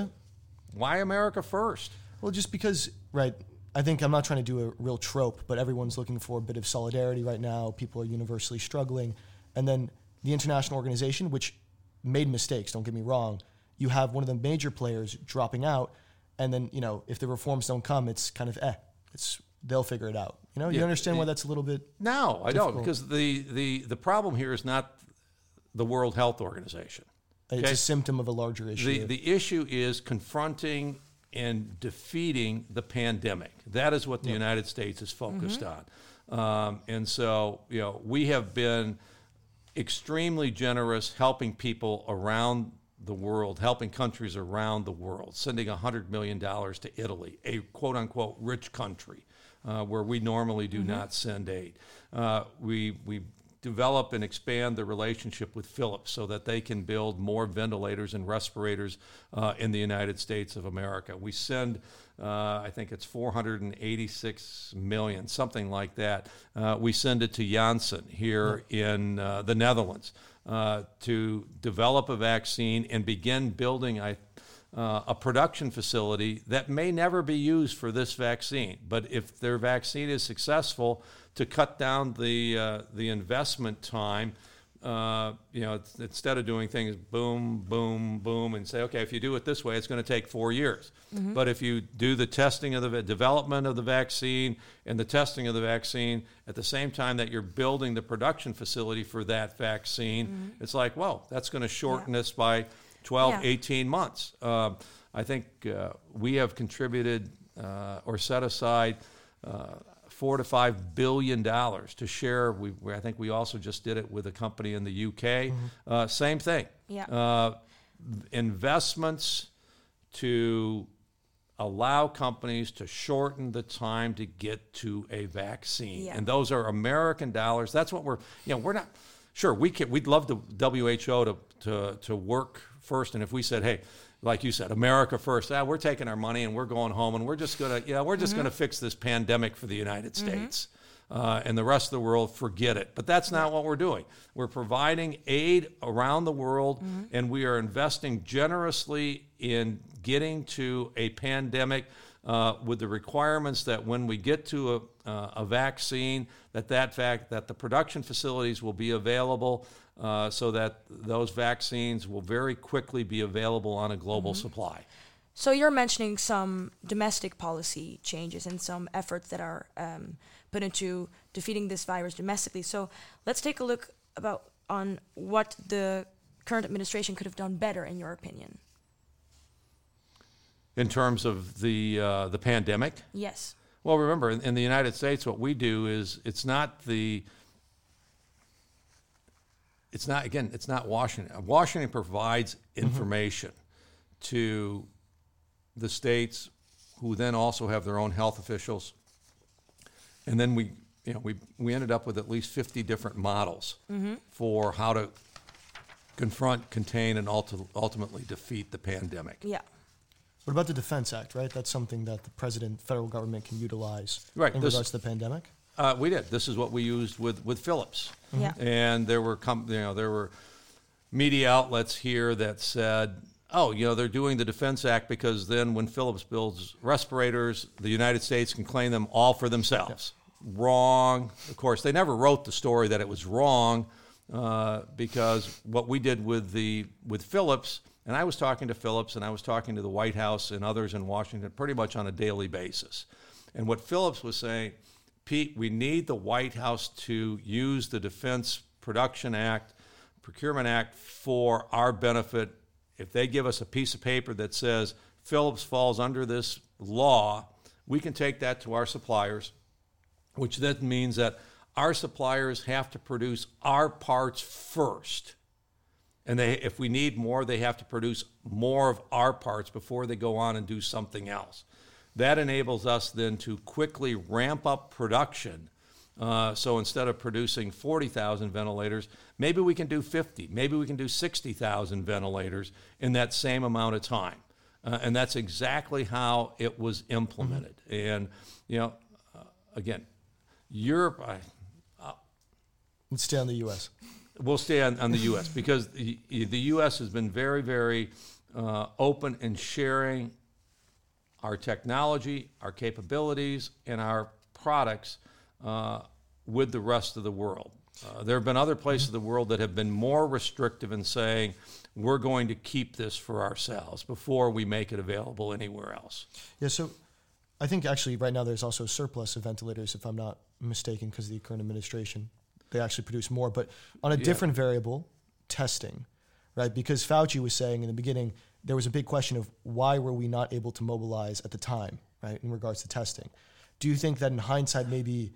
Why America first? Well, just because, right? I think I'm not trying to do a real trope, but everyone's looking for a bit of solidarity right now. People are universally struggling, and then the international organization, which made mistakes. Don't get me wrong. You have one of the major players dropping out, and then you know if the reforms don't come, it's kind of eh. It's they'll figure it out. You know, you Yeah, understand why that's a little bit. No, I don't, because the, the, the problem here is not the World Health Organization. It's Okay. a symptom of a larger issue. The, the issue is confronting and defeating the pandemic. That is what the United States is focused on. Um, and so, you know, we have been extremely generous helping people around the world, helping countries around the world, sending $100 million to Italy, a quote unquote rich country uh, where we normally do not send aid. Uh, we, we develop and expand the relationship with Philips so that they can build more ventilators and respirators uh, in the United States of America. We send, uh, I think it's 486 million, something like that. Uh, we send it to Janssen here in uh, the Netherlands uh, to develop a vaccine and begin building, I uh, a production facility that may never be used for this vaccine. But if their vaccine is successful, to cut down the uh, the investment time, uh, you know, it's- instead of doing things boom, boom, boom, and say, okay, if you do it this way, it's going to take four years. But if you do the testing of the development of the vaccine and the testing of the vaccine at the same time that you're building the production facility for that vaccine, it's like, well, that's going to shorten this by 12, Yeah. 18 months. Um, I think uh, we have contributed uh, or set aside uh, four to five billion dollars to share. We, I think we also just did it with a company in the UK. Uh, same thing. Yeah. Uh, investments to allow companies to shorten the time to get to a vaccine. Yeah. And those are American dollars. That's what we're, you know, we're not, sure, we can, we'd love the WHO to, to, to work first. And if we said, hey, like you said, America first, ah, we're taking our money and we're going home and we're just going to, yeah, we're just going to fix this pandemic for the United States. Uh, and the rest of the world forget it. But that's not what we're doing. We're providing aid around the world, and we are investing generously in getting to a pandemic uh, with the requirements that when we get to a, uh, a vaccine, that that fact that the production facilities will be available. Uh, so that those vaccines will very quickly be available on a global supply. So you're mentioning some domestic policy changes and some efforts that are um, put into defeating this virus domestically. So let's take a look about on what the current administration could have done better, in your opinion. In terms of the uh, the pandemic, Yes. Well, remember, in, in the United States, what we do is it's not the it's not again it's not Washington. Washington provides mm-hmm. information to the states, who then also have their own health officials, and then we you know we we ended up with at least fifty different models mm-hmm. for how to confront, contain, and ulti- ultimately defeat the pandemic. Yeah. What about the Defense Act, right? That's something that the president, federal government can utilize Right, in this- regards to the pandemic. Uh, we did. This is what we used with, with Philips. Yeah. And there were com- you know there were media outlets here that said, oh, you know they're doing the Defense Act because then when Philips builds respirators, the United States can claim them all for themselves. Wrong. Of course, they never wrote the story that it was wrong uh, because what we did with the with Philips. And I was talking to Philips and I was talking to the White House and others in Washington pretty much on a daily basis. And what Philips was saying, Pete, we need the White House to use the Defense Production Act, Procurement Act for our benefit. If they give us a piece of paper that says Philips falls under this law, we can take that to our suppliers, which then means that our suppliers have to produce our parts first. And they, if we need more, they have to produce more of our parts before they go on and do something else. That enables us then to quickly ramp up production. Uh, so instead of producing 40,000 ventilators, maybe we can do 50, maybe we can do 60,000 ventilators in that same amount of time. Uh, and that's exactly how it was implemented. And, you know, uh, again, Europe, I, Let's stay on the U.S. We'll stay on, on the U.S. because the, the U.S. has been very, very uh, open in sharing our technology, our capabilities, and our products uh, with the rest of the world. Uh, there have been other places of the world that have been more restrictive in saying we're going to keep this for ourselves before we make it available anywhere else. Yeah, so I think actually right now there's also a surplus of ventilators, if I'm not mistaken, because of the current administration. They actually produce more, but on a different variable, testing, right? Because Fauci was saying in the beginning, there was a big question of why were we not able to mobilize at the time, right, in regards to testing. Do you think that in hindsight, maybe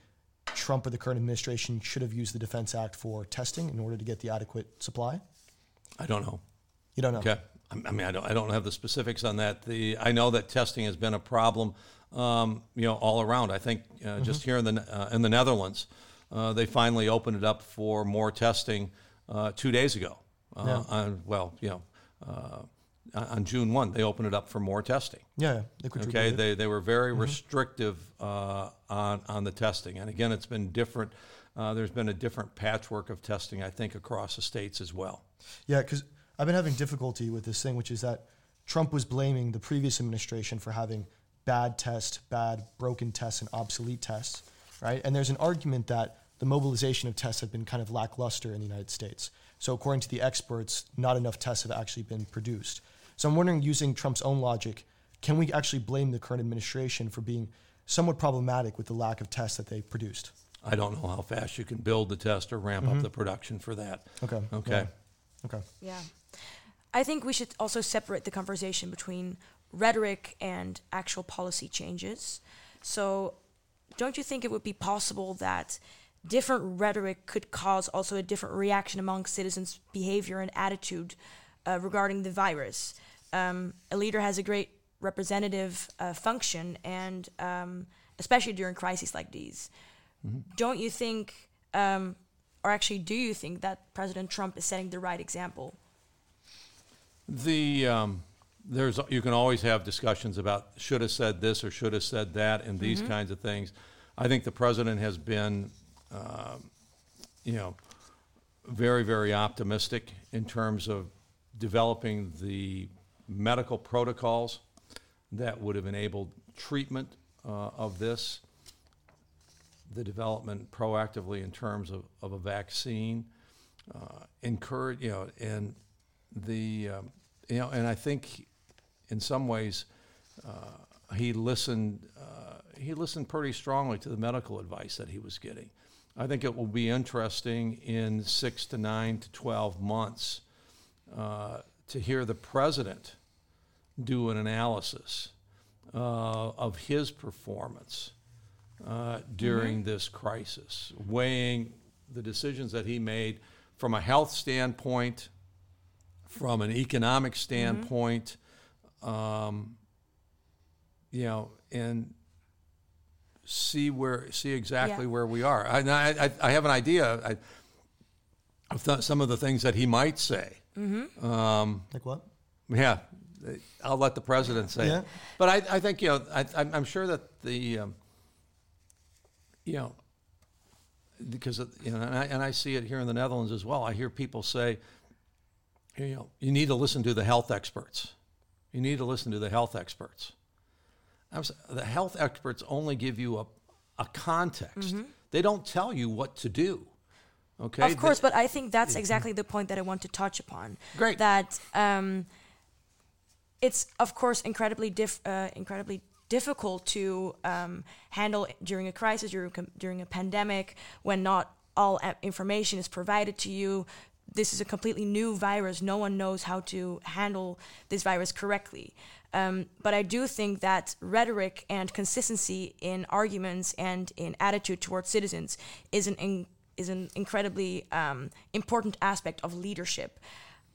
Trump or the current administration should have used the Defense Act for testing in order to get the adequate supply? I don't know. You don't know. Okay. I mean, I don't, I don't have the specifics on that. The, I know that testing has been a problem, um, you know, all around. I think uh, just here in the, uh, in the Netherlands, uh, they finally opened it up for more testing uh, two days ago. Uh, Yeah. on, well, you know, uh, on June 1, they opened it up for more testing. Yeah, they Okay, they, they were very restrictive uh, on, on the testing. And again, it's been different. Uh, there's been a different patchwork of testing, I think, across the states as well. Yeah, because I've been having difficulty with this thing, which is that Trump was blaming the previous administration for having bad tests, bad broken tests, and obsolete tests, right? And there's an argument that the mobilization of tests have been kind of lackluster in the United States. So, according to the experts, not enough tests have actually been produced. So, I'm wondering, using Trump's own logic, can we actually blame the current administration for being somewhat problematic with the lack of tests that they produced? I don't know how fast you can build the test or ramp up mm-hmm. the production for that. Okay. Okay. yeah, Okay. Yeah. I think we should also separate the conversation between rhetoric and actual policy changes. So, don't you think it would be possible that different rhetoric could cause also a different reaction among citizens' behavior and attitude uh, regarding the virus? Um, a leader has a great representative uh, function, and um, especially during crises like these. Don't you think, um, or actually, do you think that President Trump is setting the right example? The um, there's you can always have discussions about should have said this or should have said that and these kinds of things. I think the president has been, um, you know, very very optimistic in terms of developing the medical protocols that would have enabled treatment uh, of this, the development proactively in terms of, of a vaccine, uh, encourage, you know, and the, um, you know, and I think in some ways uh, he listened, uh, he listened pretty strongly to the medical advice that he was getting. I think it will be interesting in six to nine to 12 months uh, to hear the president do an analysis uh, of his performance uh, during this crisis, weighing the decisions that he made from a health standpoint, from an economic standpoint, um, you know, and see where see exactly Yeah. where we are. I, I, I- I have an idea I, of th- some of the things that he might say. Mm-hmm. Um, like what? Yeah, uh, I'll let the president say Yeah. it. But I, I think, you know, I, I'm I'm sure that the, um, you know, because, of- you know, and I, and I see it here in the Netherlands as well. I hear people say, you know, you need to listen to the health experts. You need to listen to the health experts. Was, the health experts only give you a, a context. They don't tell you what to do. Okay. Of course, They- but I think that's exactly the point that I want to touch upon. Great. That um, it's of course incredibly diff- uh, incredibly difficult to um, handle during a crisis, during a, during a pandemic, when not all information is provided to you. This is a completely new virus. No one knows how to handle this virus correctly. Um, but I do think that rhetoric and consistency in arguments and in attitude towards citizens is an in, is an incredibly um, important aspect of leadership.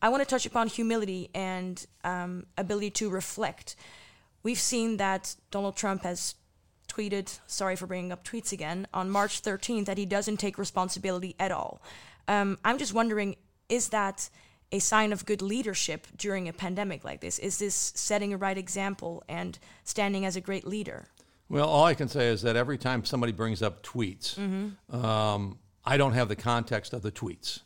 I want to touch upon humility and um, ability to reflect. We've seen that Donald Trump has tweeted, sorry for bringing up tweets again, on March 13th that he doesn't take responsibility at all. Um, I'm just wondering, is that a sign of good leadership during a pandemic like this? Is this setting a right example and standing as a great leader? Well, all I can say is that every time somebody brings up tweets, um, I don't have the context of the tweets.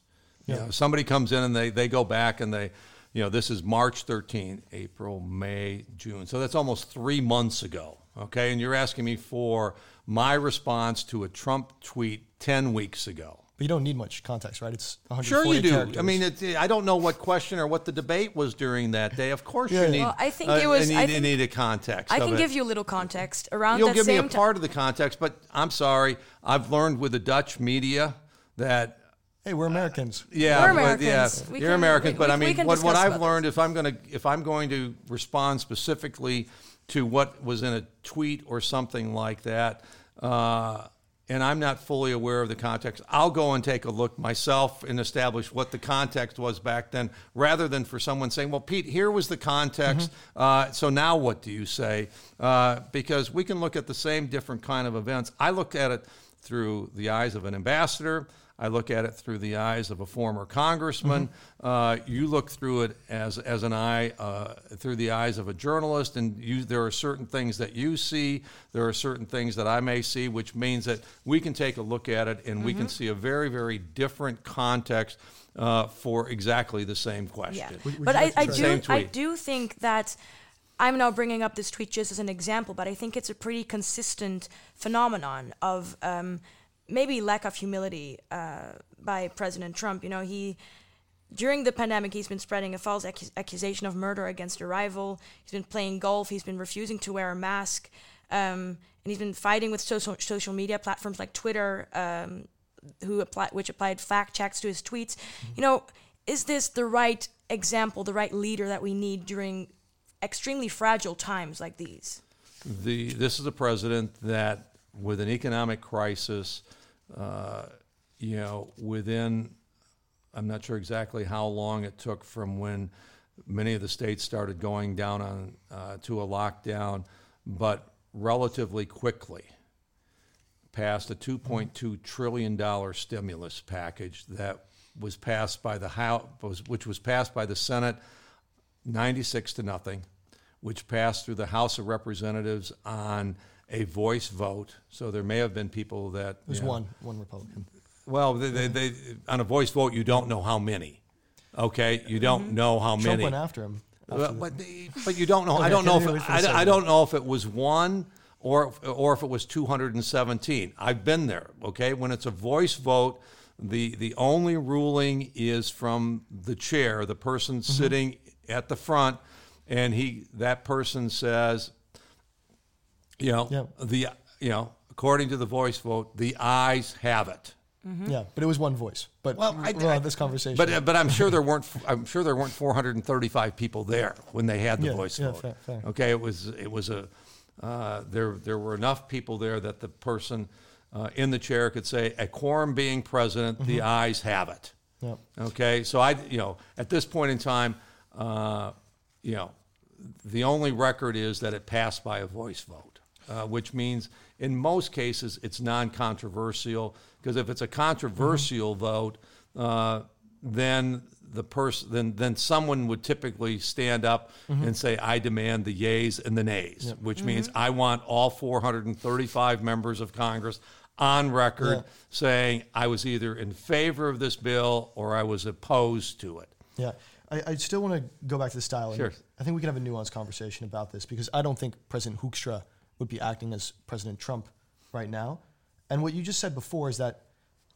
You know, somebody comes in and they, they go back and they, you know, this is March 13, April, May, June. So that's almost three months ago. Okay. And you're asking me for my response to a Trump tweet 10 weeks ago. But you don't need much context, right? It's 140 Sure, you do. characters. I mean, it, I don't know what question or what the debate was during that day. Of course, Yeah, you yeah. need. Well, I think uh, it was- You I need, you think- need a context. I of can it. give you a little context around You'll that give me a ti- part of the context, but I'm sorry. I've learned with the Dutch media that hey, we're Americans. yeah, We're but- yeah, Americans. We you're can- Americans, we- but I mean, what, what I've about learned if I'm going to if I'm going to respond specifically to what was in a tweet or something like that. Uh, and I'm not fully aware of the context. I'll go and take a look myself and establish what the context was back then, rather than for someone saying, "Well, Pete, here was the context. Uh, so now what do you say?" Uh, because we can look at the same different kind of events. I look at it through the eyes of an ambassador. I look at it through the eyes of a former congressman. Uh, you look through it as, as an eye, uh, through the eyes of a journalist, and you, there are certain things that you see, there are certain things that I may see, which means that we can take a look at it and we can see a very, very different context uh, for exactly the same question. Yeah, Would- would but I, I do Same I do think that I'm now bringing up this tweet just as an example, but I think it's a pretty consistent phenomenon of um, maybe lack of humility uh, by President Trump. You know, he during the pandemic he's been spreading a false accus- accusation of murder against a rival. He's been playing golf. He's been refusing to wear a mask. Um, and he's been fighting with social social media platforms like Twitter, um, who apply, which applied fact checks to his tweets. You know, is this the right example, the right leader that we need during extremely fragile times like these? the this is a president that with an economic crisis, uh, you know, within I'm not sure exactly how long it took from when many of the states started going down on uh, to a lockdown, but relatively quickly passed a 2.2 trillion dollar stimulus package that was passed by the House, which was passed by the Senate 96 to nothing, which passed through the House of Representatives on a voice vote. So there may have been people that There's know, one one Republican. Well, they, they, they, on a voice vote, you don't know how many. Okay, you don't know how Mm-hmm. Trump many. went after him. Well, after the- but, the- but you don't know. I don't know if a I. I don't know if it was one or if- or if it was 217. I've been there. Okay, when it's a voice vote, the the only ruling is from the chair, the person Mm-hmm. sitting at the front, and he that person says, you know, Yeah. the you know, according to the voice vote, the ayes have it. Yeah, but it was one voice. But Well, I- we'll I- have this conversation. But uh, but I'm sure there weren't (laughs) I'm sure there weren't 435 people there when they had the Yeah, voice yeah, vote. fair, fair. Okay, it was it was a uh, there there were enough people there that the person uh, in the chair could say a quorum being present, the Mm-hmm. ayes have it. Yep. Okay, so I you know at this point in time, uh, you know, the only record is that it passed by a voice vote, uh, which means in most cases it's non-controversial because if it's a controversial vote, uh, then the person then then someone would typically stand up and say I demand the yays and the nays, which means I want all 435 members of Congress on record Yeah. saying I was either in favor of this bill or I was opposed to it. Yeah, I, I still want to go back to the style. Sure. I think we can have a nuanced conversation about this because I don't think President Hoekstra would be acting as President Trump right now. And what you just said before is that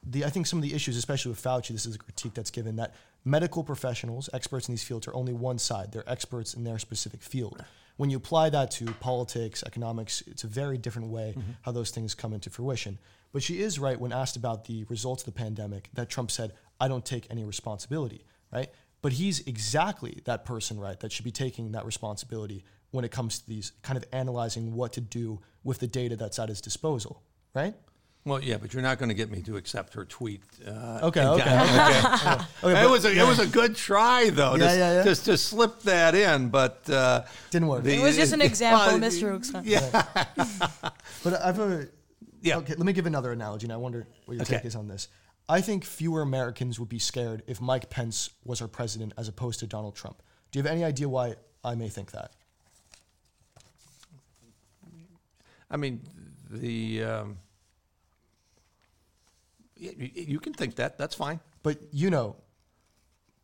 the I think some of the issues, especially with Fauci, this is a critique that's given that medical professionals, experts in these fields, are only one side. They're experts in their specific field. When you apply that to politics, economics, it's a very different way mm-hmm. how those things come into fruition. But she is right when asked about the results of the pandemic that Trump said, I don't take any responsibility, right? But he's exactly that person, right, that should be taking that responsibility when it comes to these kind of analyzing what to do with the data that's at his disposal, right? Well, yeah, but you're not going to get me to accept her tweet. Uh, Okay, and- okay. (laughs) okay. Okay, it was a, it was a good try though, Yeah, to, yeah, yeah. just to slip that in, but uh, Didn't work. It was just an (laughs) example, well, Mr. Hoekstra. Yeah, (laughs) But I've a Yeah. Okay, let me give another analogy, and I wonder what your Okay. take is on this. I think fewer Americans would be scared if Mike Pence was our president as opposed to Donald Trump. Do you have any idea why I may think that? I mean the um, y- y- you can think that. That's fine. But you know,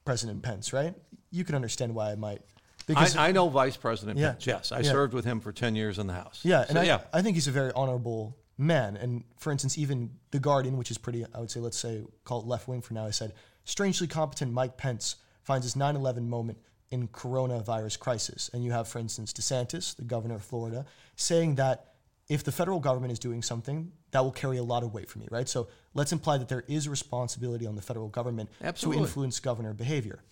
President Pence, right? You can understand why I might. Because I, I know Vice President Yeah. Pence. Yes, I Yeah. served with him for ten years in the House. Yeah, So, and I, yeah, I think he's a very honorable man. And for instance, even The Guardian, which is pretty, I would say, let's say, call it left wing for now, I said, strangely competent Mike Pence finds his 9 11 moment in coronavirus crisis. And you have, for instance, DeSantis, the governor of Florida, saying that if the federal government is doing something, that will carry a lot of weight for me, right? So let's imply that there is responsibility on the federal government Absolutely. to influence governor behavior.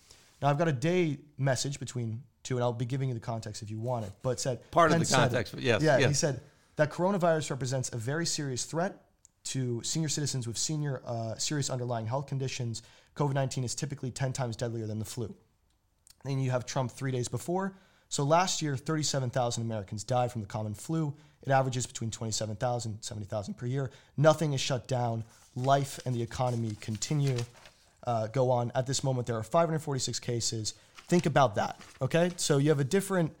Now, I've got a day message between two, and I'll be giving you the context if you want it, but said Part of the said- context, but yes, Yeah, he said that coronavirus represents a very serious threat to senior citizens with senior uh, serious underlying health conditions. COVID 19 is typically 10 times deadlier than the flu. Then you have Trump three days before. So last year, 37,000 Americans died from the common flu. It averages between 27,000, 70,000 per year. Nothing is shut down. Life and the economy continue, uh, go on. At this moment, there are 546 cases. Think about that, okay? So you have a different,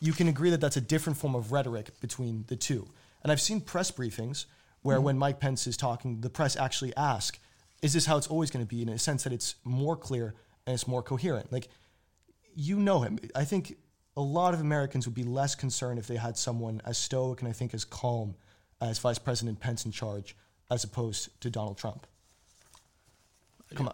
you can agree that that's a different form of rhetoric between the two. And I've seen press briefings where when Mike Pence is talking, the press actually ask, is this how it's always going to be? In a sense that it's more clear and it's more coherent. Like, you know him. I think a lot of Americans would be less concerned if they had someone as stoic and I think as calm as Vice President Pence in charge as opposed to Donald Trump.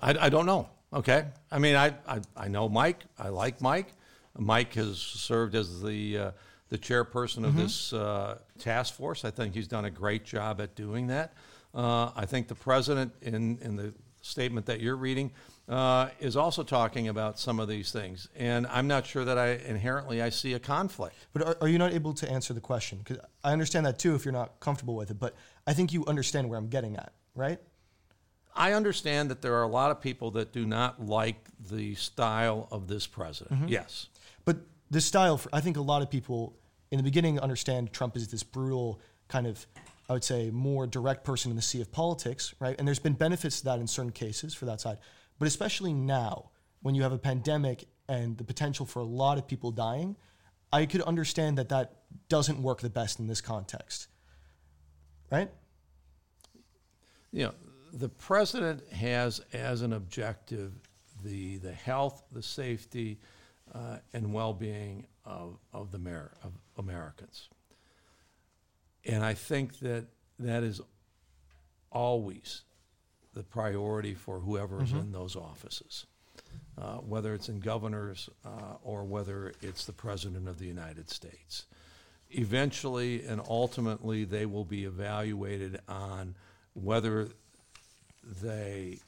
I, I don't know. Okay. I mean, I, I, I know Mike. I like Mike. Mike has served as the, uh, the chairperson of this uh, task force. I think he's done a great job at doing that. Uh, I think the president, in, in the statement that you're reading, uh, is also talking about some of these things. And I'm not sure that I inherently I see a conflict. But are, are you not able to answer the question? Because I understand that too if you're not comfortable with it, but I think you understand where I'm getting at, right? I understand that there are a lot of people that do not like the style of this president. Yes. But the style, for, I think a lot of people in the beginning understand Trump is this brutal kind of, I would say, more direct person in the sea of politics, right? And there's been benefits to that in certain cases for that side. But especially now, when you have a pandemic and the potential for a lot of people dying, I could understand that that doesn't work the best in this context, right? you know, the president has as an objective the the health, the safety, uh, and well-being of of the of Americans. And I think that that is always the priority for whoever is in those offices, uh, whether it's in governors uh, or whether it's the president of the United States. Eventually and ultimately, they will be evaluated on whether they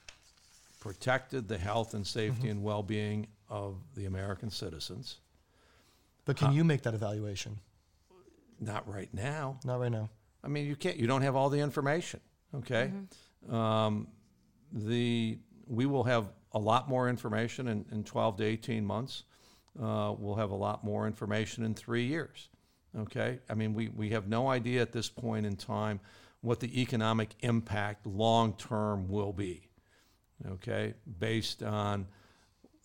protected the health and safety and well-being of the American citizens. But can you make that evaluation? Not right now. Not right now. I mean, you can't. You don't have all the information. Okay. Um, the we will have a lot more information in, in 12 to 18 months. Uh, we'll have a lot more information in three years. Okay. I mean, we, we have no idea at this point in time what the economic impact long term will be. Okay. Based on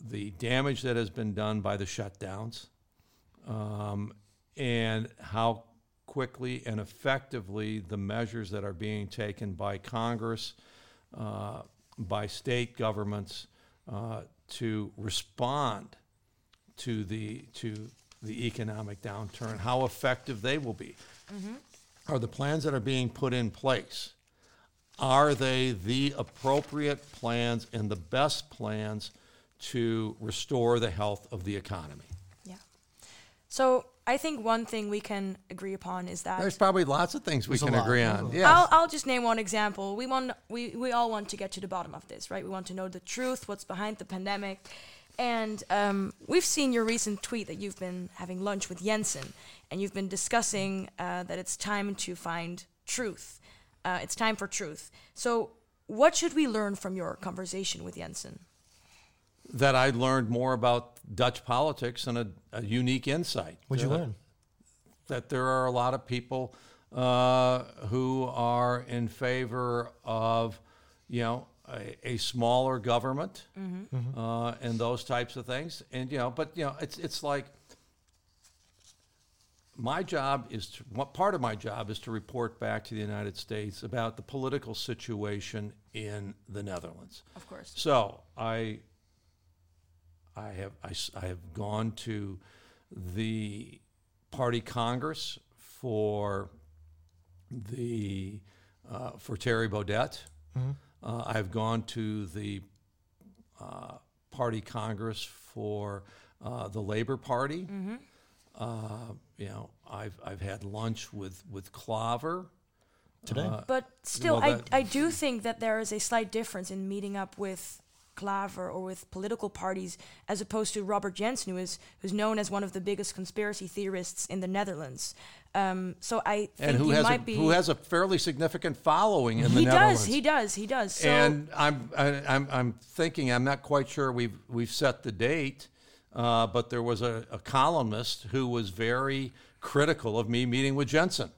the damage that has been done by the shutdowns um, and how quickly and effectively the measures that are being taken by Congress, uh, by state governments uh, to respond to the to the economic downturn, how effective they will be. Are the plans that are being put in place are they the appropriate plans and the best plans to restore the health of the economy? Yeah. So I think one thing we can agree upon is that There's probably lots of things we There's a can lot. agree on. lot. Yes. I'll, I'll just name one example. We want we, we all want to get to the bottom of this, right? We want to know the truth, what's behind the pandemic, and um, we've seen your recent tweet that you've been having lunch with Jensen, and you've been discussing uh, that it's time to find truth. Uh, it's time for truth. So, what should we learn from your conversation with Jensen? That I learned more about Dutch politics and a, a unique insight. What'd you Uh, learn? That there are a lot of people uh, who are in favor of, you know, a, a smaller government uh, and those types of things. And you know, but you know, it's it's like my job is to what part of my job is to report back to the United States about the political situation in the Netherlands. Of course. So I, I have I, s- I have gone to the party congress for the uh, for Terry Baudet. Uh, I've gone to the uh, party congress for uh, the Labor Party. Uh, you know, I've I've had lunch with with Klaver. Today? Uh, But still, well, I, I do think that there is a slight difference in meeting up with Klaver or with political parties as opposed to Robert Jensen, who is who's known as one of the biggest conspiracy theorists in the Netherlands. Um, so I think and who you has a, be. who has a fairly significant following in the he Netherlands. He does, he does, he does. So and I'm, I, I'm, I'm thinking, I'm not quite sure we've, we've set the date, uh, but there was a, a columnist who was very critical of me meeting with Jensen.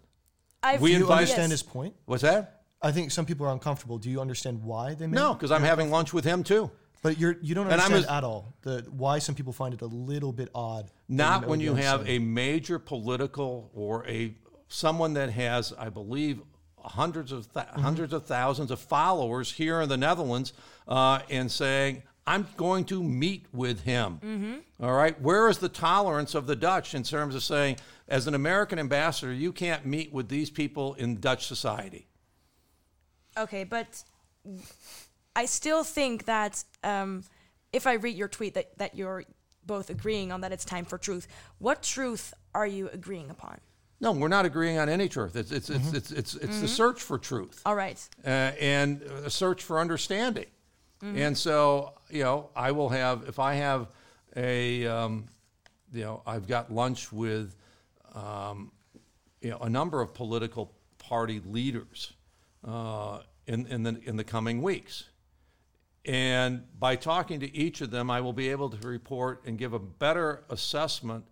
I've, we Do you invite- understand yes. his point? What's that? I think some people are uncomfortable. Do you understand why they made No, because I'm having lunch with him too. But you're you don't And I'm understand as- at all the why some people find it a little bit odd. that Not when you have a major political or a someone that has, I believe, hundreds of th- hundreds of thousands of followers here in the Netherlands, uh, and saying, "I'm going to meet with him." All right, where is the tolerance of the Dutch in terms of saying, as an American ambassador, you can't meet with these people in Dutch society? Okay, but I still think that um, if I read your tweet that, that you're both agreeing on that it's time for truth, what truth are you agreeing upon? No, we're not agreeing on any truth. It's it's it's it's it's, it's the search for truth. All right. uh, and a search for understanding. And so, you know, I will have if I have a, um, you know, I've got lunch with, um, you know, a number of political party leaders uh, in in the in the coming weeks. and by talking to each of them, I will be able to report and give a better assessment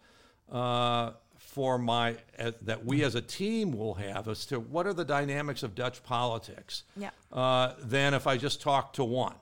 uh, for my uh, that we as a team will have as to what are the dynamics of Dutch politics. Yeah. Uh, than if I just talk to one,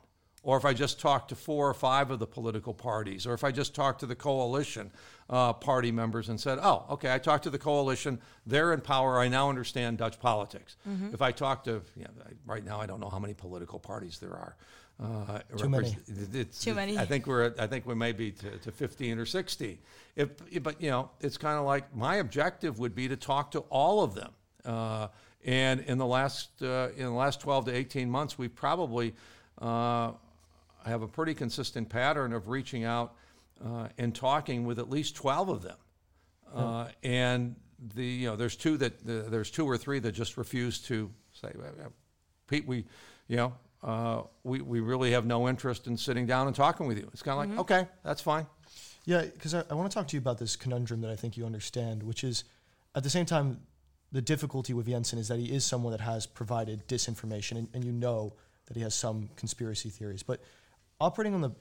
or if I just talk to four or five of the political parties, or if I just talk to the coalition uh, party members and said, "Oh, okay, I talked to the coalition. They're in power. I now understand Dutch politics." If I talk to, you know, right now I don't know how many political parties there are. Uh, Too many. It's, Too many. I think we're at, I think we may be to, to 15 or 16. If, but you know, it's kind of like my objective would be to talk to all of them. Uh, and in the last uh, in the last 12 to 18 months, we probably uh, have a pretty consistent pattern of reaching out uh, and talking with at least 12 of them. Uh, and the you know there's two that uh, there's two or three that just refuse to say, "Well, Pete, we you know uh, we we really have no interest in sitting down and talking with you. It's kind of like okay, that's fine. Yeah, because I, I want to talk to you about this conundrum that I think you understand, which is at the same time, the difficulty with Jensen is that he is someone that has provided disinformation, and, and you know that he has some conspiracy theories. But operating on the,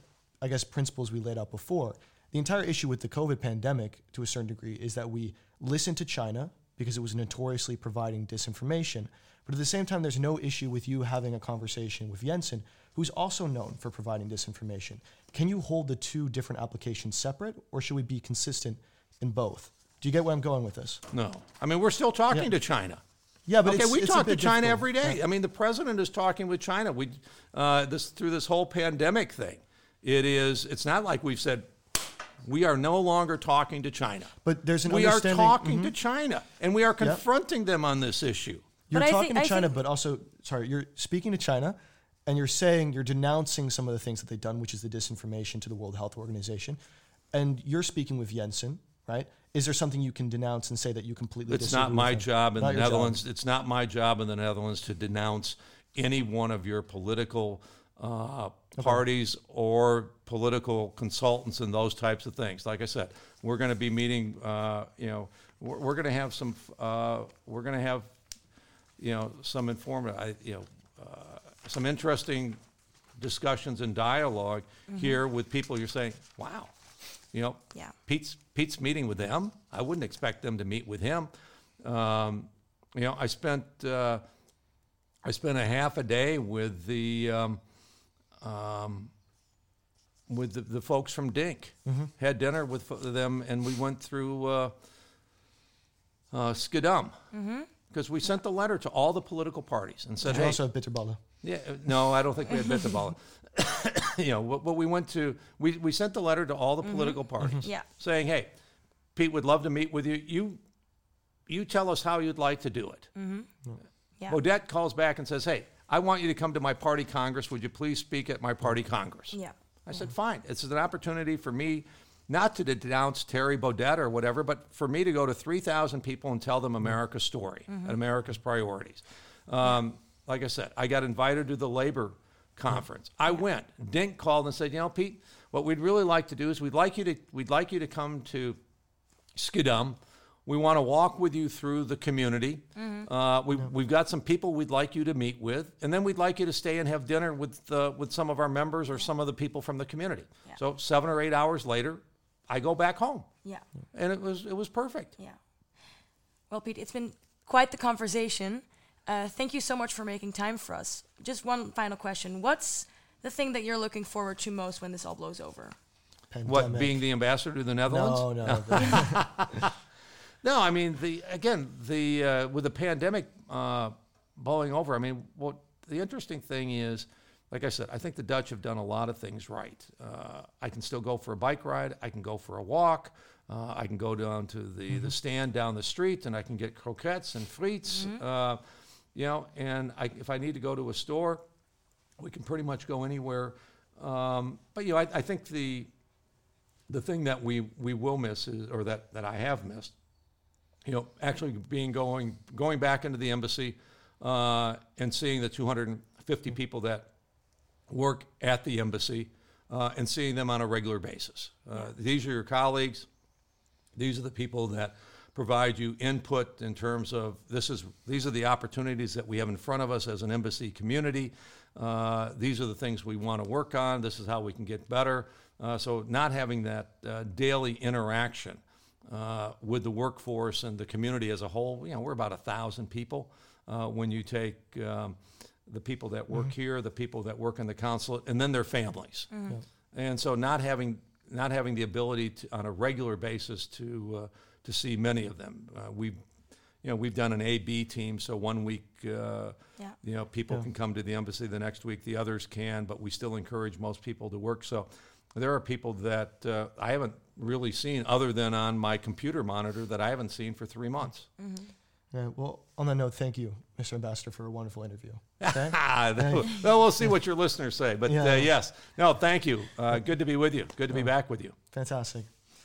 I guess, principles we laid out before, the entire issue with the COVID pandemic, to a certain degree, is that we listened to China because it was notoriously providing disinformation. But at the same time, there's no issue with you having a conversation with Jensen, who's also known for providing disinformation. Can you hold the two different applications separate, or should we be consistent in both? Do you get where I'm going with this? No, I mean we're still talking Yeah. to China. Yeah, but okay, it's, we it's a talk to China difficult. every day. I mean, the president is talking with China. We uh, this through this whole pandemic thing. It is. It's not like we've said we are no longer talking to China. But there's an we are understanding- mm-hmm. talking to China, and we are confronting them on this issue. You're But talking think- to China, think- but also, sorry, you're speaking to China, and you're saying you're denouncing some of the things that they've done, which is the disinformation to the World Health Organization, and you're speaking with Jensen, right? Is there something you can denounce and say that you completely? It's disagree not with my him? job in Not the your job. Netherlands. It's not my job in the Netherlands to denounce any one of your political uh, parties or political consultants and those types of things. Like I said, we're going to be meeting. Uh, you know, we're, we're going to have some. Uh, we're going to have, you know, some informative. I, you know, uh, some interesting discussions and dialog here with people. You're saying, wow, you know, Yeah. Pete's Pete's meeting with them. I wouldn't expect them to meet with him. Um, you know, I spent uh, I spent a half a day with the um, um, with the, the folks from DENK. Had dinner with them, and we went through uh, uh, Schiedam because we sent the letter to all the political parties and said, Did you "Hey, also have Bitterballen? yeah, uh, no, I don't think we had Bitterballen. (laughs) (coughs) you know, what, but we went to we, we sent the letter to all the mm-hmm. political mm-hmm. parties, Yeah. saying, "Hey, Pete would love to meet with you. You you tell us how you'd like to do it." Mm-hmm. Yeah. Odette calls back and says, "Hey, I want you to come to my party congress. Would you please speak at my party congress?" Yeah. I said, "Fine. It's an opportunity for me." Not to denounce Terry Baudet or whatever, but for me to go to 3,000 people and tell them America's story and America's priorities. Um, like I said, I got invited to the labor conference. I went. DENK called and said, "You know, Pete, what we'd really like to do is we'd like you to we'd like you to come to Schiedam. We want to walk with you through the community. Uh, we, We've got some people we'd like you to meet with, and then we'd like you to stay and have dinner with uh, with some of our members or some of the people from the community. Yeah. So seven or eight hours later, I go back home, Yeah. and it was it was perfect. Yeah. Well, Pete, it's been quite the conversation. Uh, thank you so much for making time for us. Just one final question. What's the thing that you're looking forward to most when this all blows over? What being the ambassador to the Netherlands? No, no. (laughs) the- No, I mean the again the uh, with the pandemic uh, blowing over. I mean, what the interesting thing is, like I said, I think the Dutch have done a lot of things right. Uh, I can still go for a bike ride. I can go for a walk. Uh, I can go down to the, the stand down the street and I can get croquettes and frites. Uh, you know, and I, if I need to go to a store, we can pretty much go anywhere. Um, but you know, I, I think the the thing that we, we will miss is, or that, that I have missed, you know, actually being going going back into the embassy uh, and seeing the 250 people that work at the embassy uh, and seeing them on a regular basis. Uh, these are your colleagues. These are the people that provide you input in terms of this is these are the opportunities that we have in front of us as an embassy community. Uh, these are the things we want to work on. This is how we can get better. Uh, so not having that uh, daily interaction uh, with the workforce and the community as a whole. You know, we're about a thousand people. Uh, when you take um, the people that work here, the people that work in the consulate, and then their families, and so not having not having the ability to, on a regular basis to uh, to see many of them. Uh, we've you know we've done an A B team, so one week uh, Yeah. you know people Yeah. can come to the embassy, the next week the others can, but we still encourage most people to work. So there are people that uh, I haven't really seen other than on my computer monitor that I haven't seen for three months. Yeah, well, on that note, thank you, Mr. Ambassador, for a wonderful interview. (laughs) Okay? Well, we'll see what your listeners say. But Yeah. uh, yes, no, thank you. Uh, good to be with you. Good to be back with you. Fantastic.